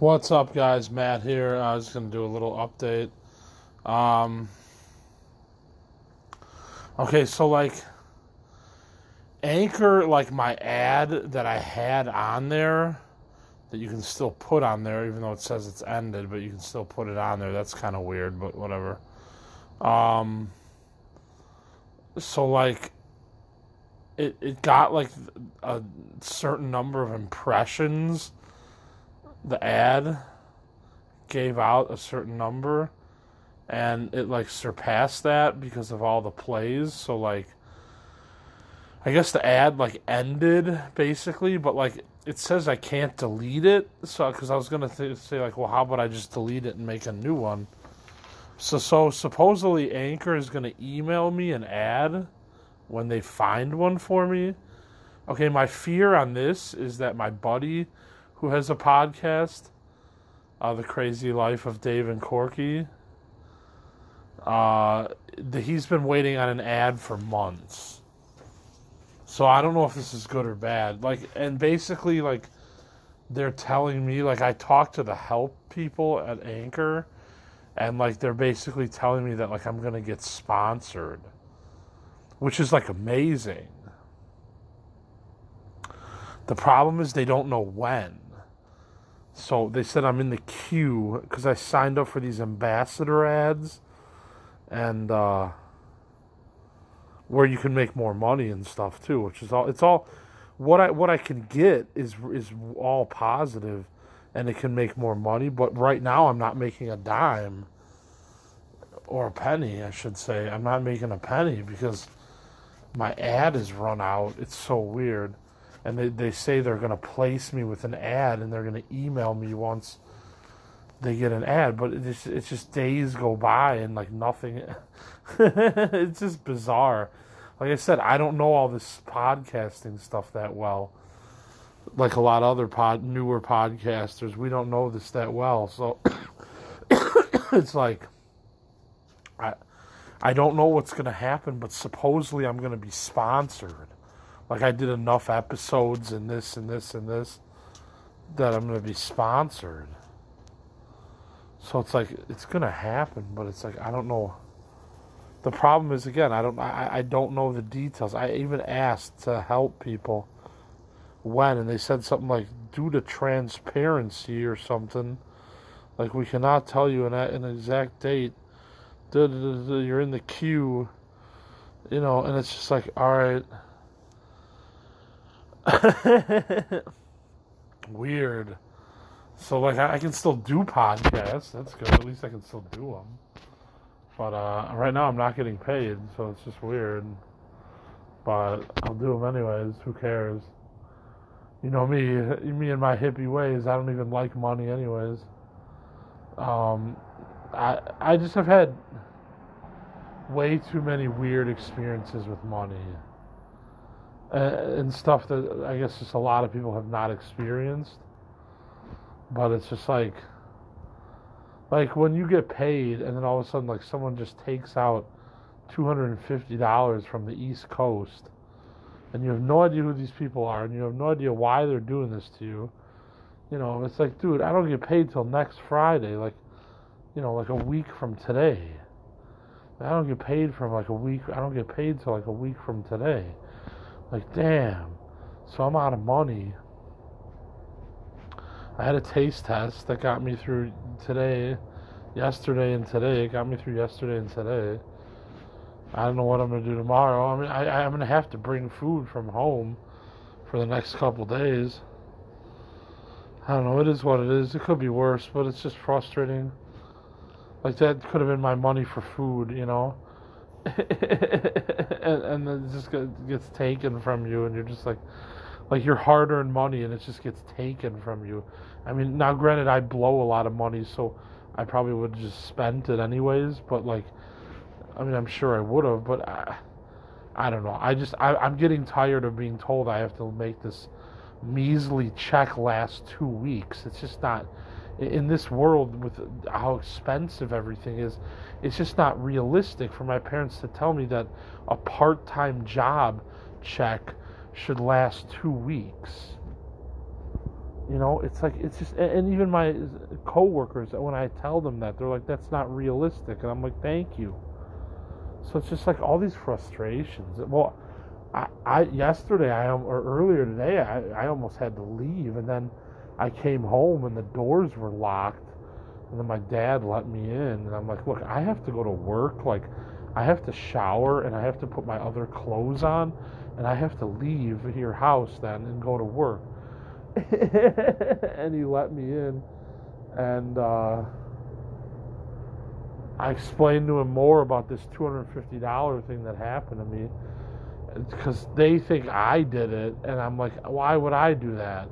What's up, guys? Matt here. I was going to do a little update. Um, okay, so like Anchor, like my ad that I had on there that you can still put on there, even though it says it's ended, but you can still put it on there. That's kind of weird, but whatever. Um, so like it it got like a certain number of impressions the ad gave out a certain number and it like surpassed that because of all the plays. So like i guess the ad like ended basically but like it says i can't delete it. So because i was gonna th- say like well how about i just delete it and make a new one? So so supposedly anchor is gonna email me an ad when they find one for me. Okay my fear on this is that my buddy who has a podcast, uh, The Crazy Life of Dave and Corky. Uh, he's been waiting on an ad for months. So I don't know if this is good or bad. Like, and basically, like, they're telling me, like, I talked to the help people at Anchor, and, like, they're basically telling me that, like, I'm going to get sponsored, which is, like, amazing. The problem is they don't know when. So they said I'm in the queue because I signed up for these ambassador ads, and uh, where you can make more money and stuff too. Which is all. It's all what I what I can get is is all positive, and it can make more money. But right now I'm not making a dime or a penny. I should say I'm not making a penny because my ad is run out. It's so weird and they, they say they're going to place me with an ad and they're going to email me once they get an ad but it's, it's just days go by and like nothing it's just bizarre. Like i said i don't know all this podcasting stuff that well like a lot of other pod newer podcasters we don't know this that well so it's like i i don't know what's going to happen but supposedly i'm going to be sponsored like I did enough episodes and this and this and this that I'm going to be sponsored. So it's like it's going to happen, but it's like I don't know. The problem is again, I don't I, I don't know the details. I even asked to help people when and they said something like due to transparency or something like we cannot tell you an, an exact date you're in the queue you know and it's just like all right Weird. So like I, can still do podcasts. That's good. At least I can still do them. But uh, right now I'm not getting paid, so it's just weird. But I'll do them anyways. Who cares? You know me, me and my hippie ways. I don't even like money, anyways. Um, I I just have had way too many weird experiences with money uh, and stuff that I guess just a lot of people have not experienced. But it's just like, like when you get paid and then all of a sudden like someone just takes out two hundred and fifty dollars from the East Coast, and you have no idea who these people are, and you have no idea why they're doing this to you. You know, it's like, dude, I don't get paid till next Friday, like, you know, like a week from today. I don't get paid from like a week. I don't get paid till like a week from today. Like, damn. So I'm out of money. I had a taste test that got me through today, yesterday, and today. It got me through yesterday and today. I don't know what I'm to do tomorrow. I mean, I, I'm to have to bring food from home for the next couple days. I don't know. It is what it is. It could be worse, but it's just frustrating. Like, that could have been my money for food, you know? and, and it just gets taken from you, and you're just like, like your hard-earned money, and it just gets taken from you. I mean, now granted, I blow a lot of money, so I probably would have just spent it anyways. But like, I mean, I'm sure I would have, but I, I don't know. I just I, I'm getting tired of being told I have to make this measly check last two weeks. It's just not in this world with how expensive everything is, it's just not realistic for my parents to tell me that a part time job check should last two weeks. You know, it's like it's just, and even my coworkers, when I tell them that, they're like, "That's not realistic," and I'm like, "Thank you." So it's just like all these frustrations. Well, I, I yesterday, I or earlier today, I, I almost had to leave, and then I came home and the doors were locked, and then my dad let me in, and I'm like, "Look, I have to go to work. Like, I have to shower, and I have to put my other clothes on, and I have to leave your house then and go to work." and he let me in, and uh, I explained to him more about this $250 thing that happened to me because they think I did it, and I'm like, why would I do that?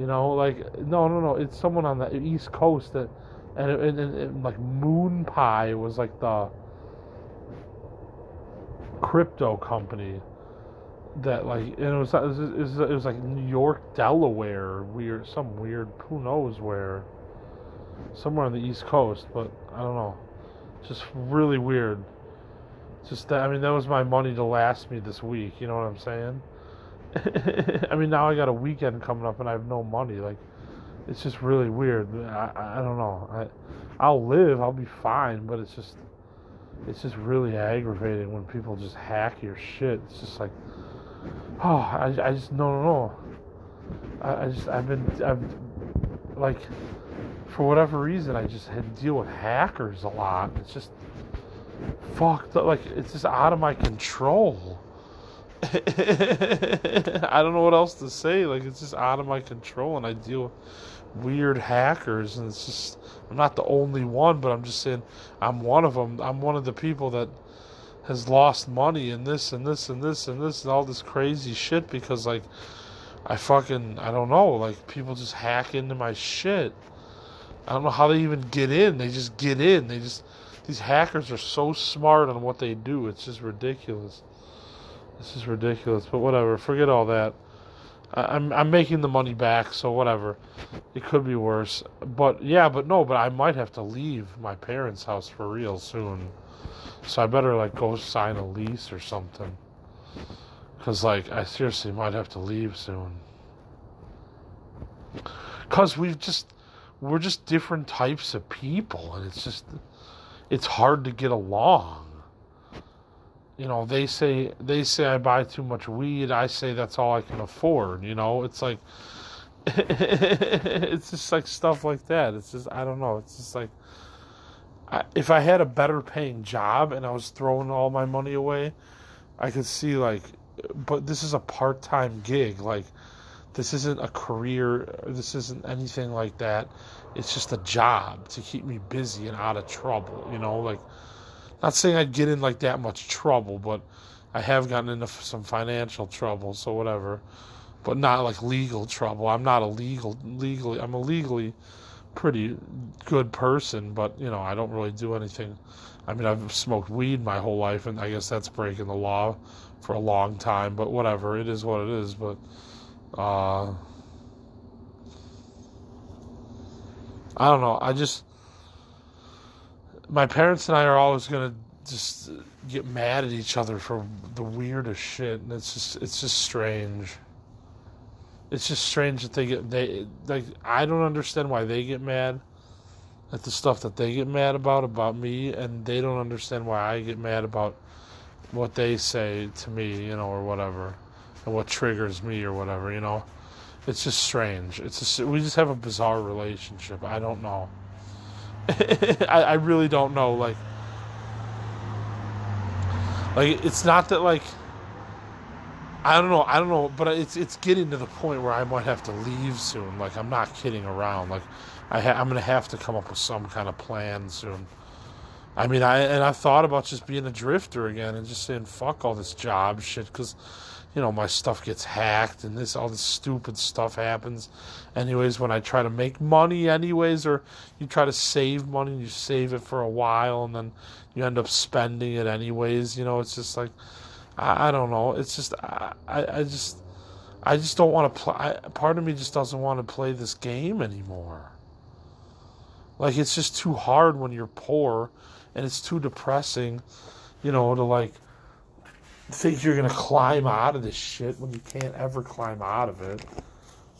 You know, like no, no, no. It's someone on the East Coast that, and, and, and, like MoonPay was like the crypto company that like and it was, it was it was, it was like New York, Delaware, weird, some weird, who knows where, somewhere on the East Coast, but I don't know, just really weird. Just that I mean that was my money to last me this week. You know what I'm saying? I mean now I got a weekend coming up and I have no money. Like it's just really weird. I I don't know. I I'll live. I'll be fine. But it's just it's just really aggravating when people just hack your shit. It's just like oh I I just no no no. I, I just I've been I've like for whatever reason I just had to deal with hackers a lot. It's just fucked up. Like it's just out of my control. I don't know what else to say. Like it's just out of my control, and I deal with weird hackers, and it's just I'm not the only one, but I'm just saying I'm one of them. I'm one of the people that has lost money and this and this and this and this and all this crazy shit because like I fucking I don't know like people just hack into my shit. I don't know how they even get in. They just get in. They just these hackers are so smart on what they do. It's just ridiculous. This is ridiculous. But whatever. Forget all that. I, I'm I'm making the money back, so whatever. It could be worse. But yeah, but no. But I might have to leave my parents' house for real soon. So I better like go sign a lease or something. Cause like I seriously might have to leave soon. Cause we've just we're just different types of people, and it's just it's hard to get along. You know, they say they say I buy too much weed. I say that's all I can afford. You know, it's like it's just like stuff like that. It's just I don't know. It's just like I, if I had a better paying job and I was throwing all my money away, I could see like, but this is a part time gig. Like, this isn't a career. This isn't anything like that. It's just a job to keep me busy and out of trouble. You know, like, not saying I'd get in like that much trouble, but I have gotten into some financial trouble, so whatever. But not like legal trouble. I'm not a legal legally. I'm a legally pretty good person, but you know I don't really do anything. I mean I've smoked weed my whole life, and I guess that's breaking the law for a long time. But whatever, it is what it is. But uh, I don't know. I just my parents and I are always gonna just get mad at each other for the weirdest shit, and it's just it's just strange. It's just strange that they get they like I don't understand why they get mad at the stuff that they get mad about about me, and they don't understand why I get mad about what they say to me, you know, or whatever, and what triggers me or whatever, you know. It's just strange. It's just, we just have a bizarre relationship. I don't know. I, I really don't know. Like, like it's not that like I don't know. I don't know, but it's it's getting to the point where I might have to leave soon. Like I'm not kidding around. Like I ha- I'm gonna have to come up with some kind of plan soon. I mean, I and I thought about just being a drifter again and just saying fuck all this job shit because, you know, my stuff gets hacked and this all this stupid stuff happens. Anyways, when I try to make money, anyways, or you try to save money, and you save it for a while and then you end up spending it anyways. You know, it's just like I, I don't know. It's just I, I just I just don't want to play. Part of me just doesn't want to play this game anymore. Like it's just too hard when you're poor, and it's too depressing, you know, to like think you're gonna climb out of this shit when you can't ever climb out of it.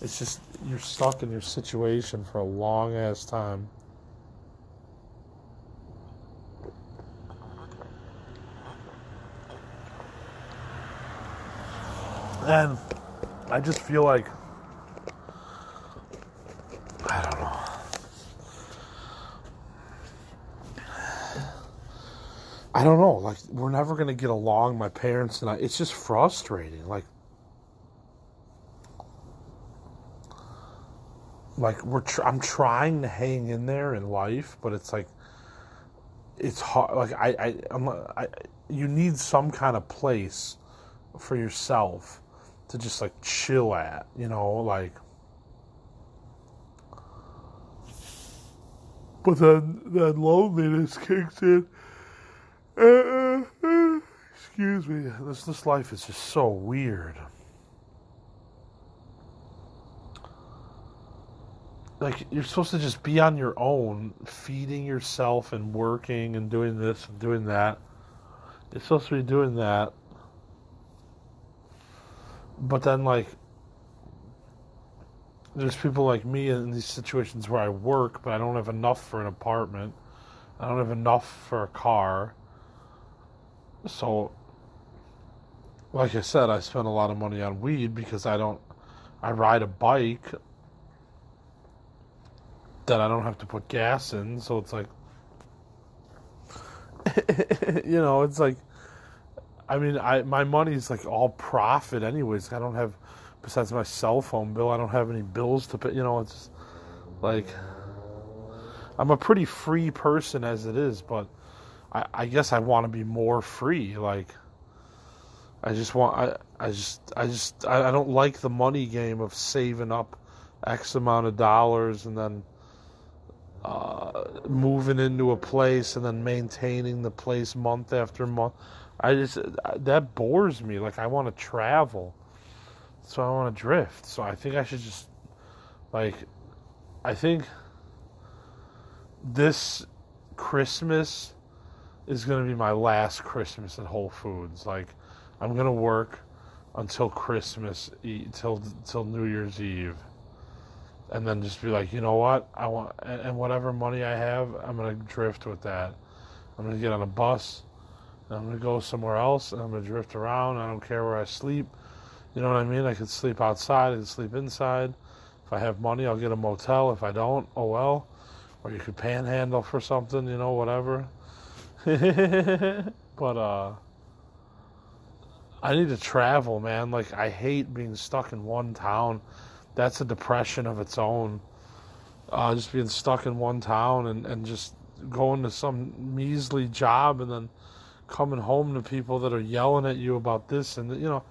It's just you're stuck in your situation for a long ass time. And I just feel like I don't know. I don't know. Like we're never gonna get along. My parents and I. It's just frustrating. Like, like we're. Tr- I'm trying to hang in there in life, but it's like, it's hard. Like I, I, I'm. I, you need some kind of place for yourself to just like chill at. You know, like. But then, then loneliness kicks in uh, excuse me. This this life is just so weird. Like you're supposed to just be on your own, feeding yourself and working and doing this and doing that. You're supposed to be doing that. But then like there's people like me in these situations where I work, but I don't have enough for an apartment. I don't have enough for a car. So, like I said, I spend a lot of money on weed because I don't. I ride a bike that I don't have to put gas in, so it's like. you know, it's like. I mean, I my money's like all profit, anyways. I don't have, besides my cell phone bill, I don't have any bills to pay. You know, it's like. I'm a pretty free person as it is, but I, I guess I want to be more free. Like, I just want, I, I just, I just, I, I don't like the money game of saving up X amount of dollars and then uh, moving into a place and then maintaining the place month after month. I just, that bores me. Like, I want to travel. So I want to drift. So I think I should just, like, I think this Christmas is going to be my last Christmas at Whole Foods. Like, I'm going to work until Christmas, till till New Year's Eve, and then just be like, you know what, I want, and whatever money I have, I'm going to drift with that. I'm going to get on a bus, and I'm going to go somewhere else, and I'm going to drift around. I don't care where I sleep. You know what I mean? I could sleep outside, I could sleep inside. If I have money, I'll get a motel. If I don't, oh well. Or you could panhandle for something, you know, whatever. but uh I need to travel, man. Like I hate being stuck in one town. That's a depression of its own. Uh, just being stuck in one town and, and just going to some measly job and then coming home to people that are yelling at you about this and you know,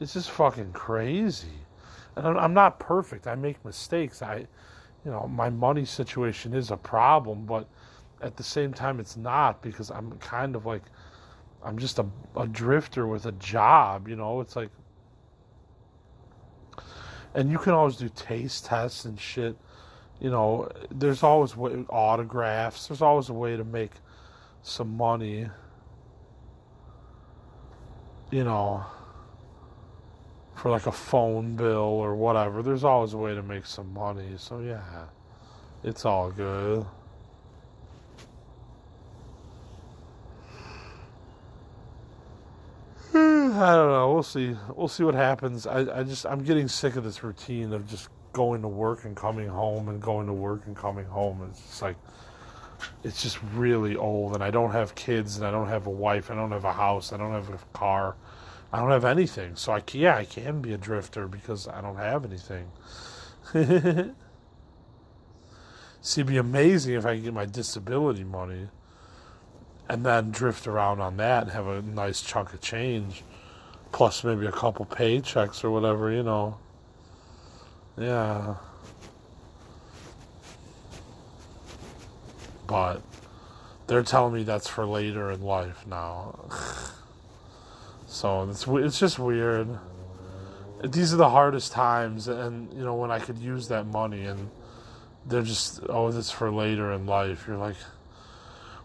it's just fucking crazy. And I'm, I'm not perfect. I make mistakes. I, you know, my money situation is a problem, but at the same time it's not because I'm kind of like I'm just a, a drifter with a job, you know. It's like, and you can always do taste tests and shit. You know, there's always way, autographs. There's always a way to make some money. You know, for like a phone bill or whatever. There's always a way to make some money. So yeah, it's all good. I don't know. We'll see. We'll see what happens. I, I just I'm getting sick of this routine of just going to work and coming home and going to work and coming home. It's just like it's just really old and I don't have kids and I don't have a wife, I don't have a house, I don't have a car. I don't have anything. So I yeah, I can be a drifter because I don't have anything. See, it'd be amazing if I could get my disability money and then drift around on that and have a nice chunk of change plus maybe a couple paychecks or whatever, you know. Yeah. But they're telling me that's for later in life now. so it's it's just weird. These are the hardest times, and you know when I could use that money, and they're just oh, that's for later in life. You're like,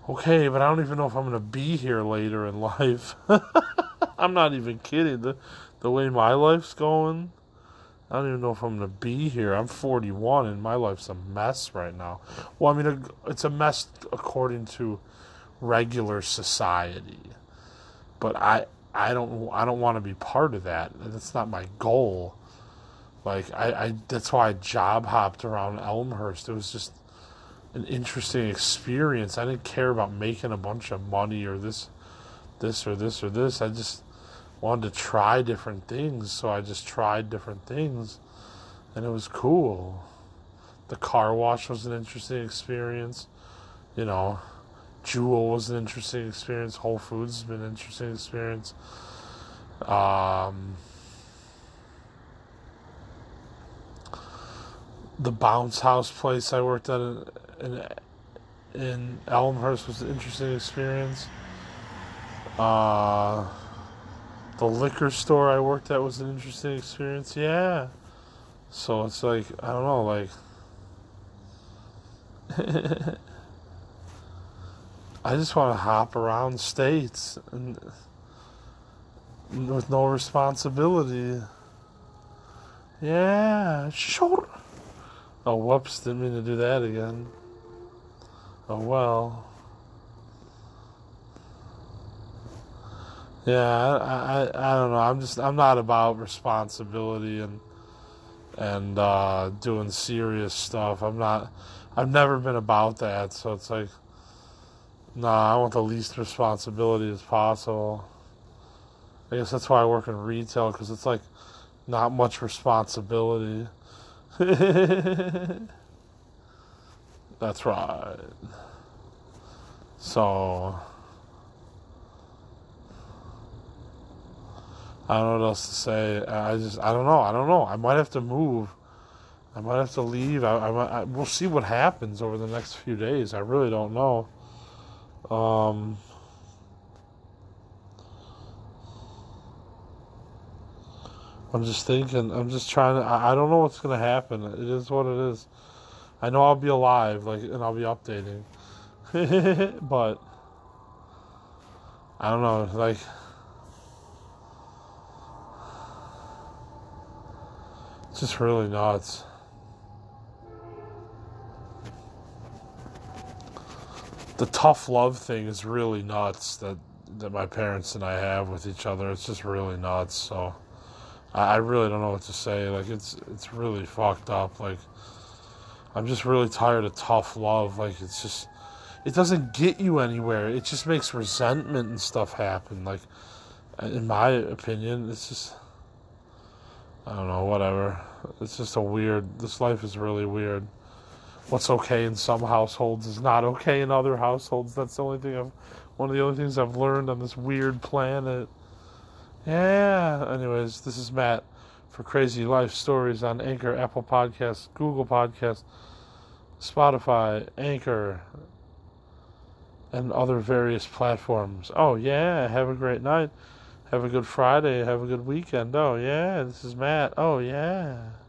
okay, but I don't even know if I'm gonna be here later in life. I'm not even kidding. The the way my life's going, I don't even know if I'm to be here. I'm 41 and my life's a mess right now. Well, I mean, it's a mess according to regular society. But I I don't I don't want to be part of that. That's not my goal. Like I, I that's why I job hopped around Elmhurst. It was just an interesting experience. I didn't care about making a bunch of money or this this or this or this. I just wanted to try different things, so I just tried different things and it was cool. The car wash was an interesting experience. You know, Jewel was an interesting experience. Whole Foods has been an interesting experience. Um, the bounce house place I worked at in, in, in Elmhurst was an interesting experience. Uh, the liquor store I worked at was an interesting experience. Yeah. So it's like, I don't know, like. I just want to hop around states and with no responsibility. Yeah, sure. Oh, whoops, didn't mean to do that again. Oh, well. Yeah, I, I, I don't know. I'm just, I'm not about responsibility and, and, uh, doing serious stuff. I'm not, I've never been about that. So it's like, no, I want the least responsibility as possible. I guess that's why I work in retail because it's like not much responsibility. that's right. So I don't know what else to say. I just I don't know. I don't know. I might have to move. I might have to leave. I, I, I we'll see what happens over the next few days. I really don't know. Um, I'm just thinking. I'm just trying to. I, I don't know what's gonna happen. It is what it is. I know I'll be alive, like, and I'll be updating. but I don't know. Like, it's just really nuts. the tough love thing is really nuts that that my parents and I have with each other. It's just really nuts. So I, I really don't know what to say. Like it's it's really fucked up. Like I'm just really tired of tough love. Like it's just it doesn't get you anywhere. It just makes resentment and stuff happen. Like in my opinion, it's just I don't know, whatever. It's just a weird this life is really weird what's okay in some households is not okay in other households. That's the only thing I've one of the only things I've learned on this weird planet. Yeah. Anyways, this is Matt for Crazy Life Stories on Anchor, Apple Podcasts, Google Podcasts, Spotify, Anchor, and other various platforms. Oh yeah, have a great night. Have a good Friday. Have a good weekend. Oh yeah, this is Matt. Oh yeah.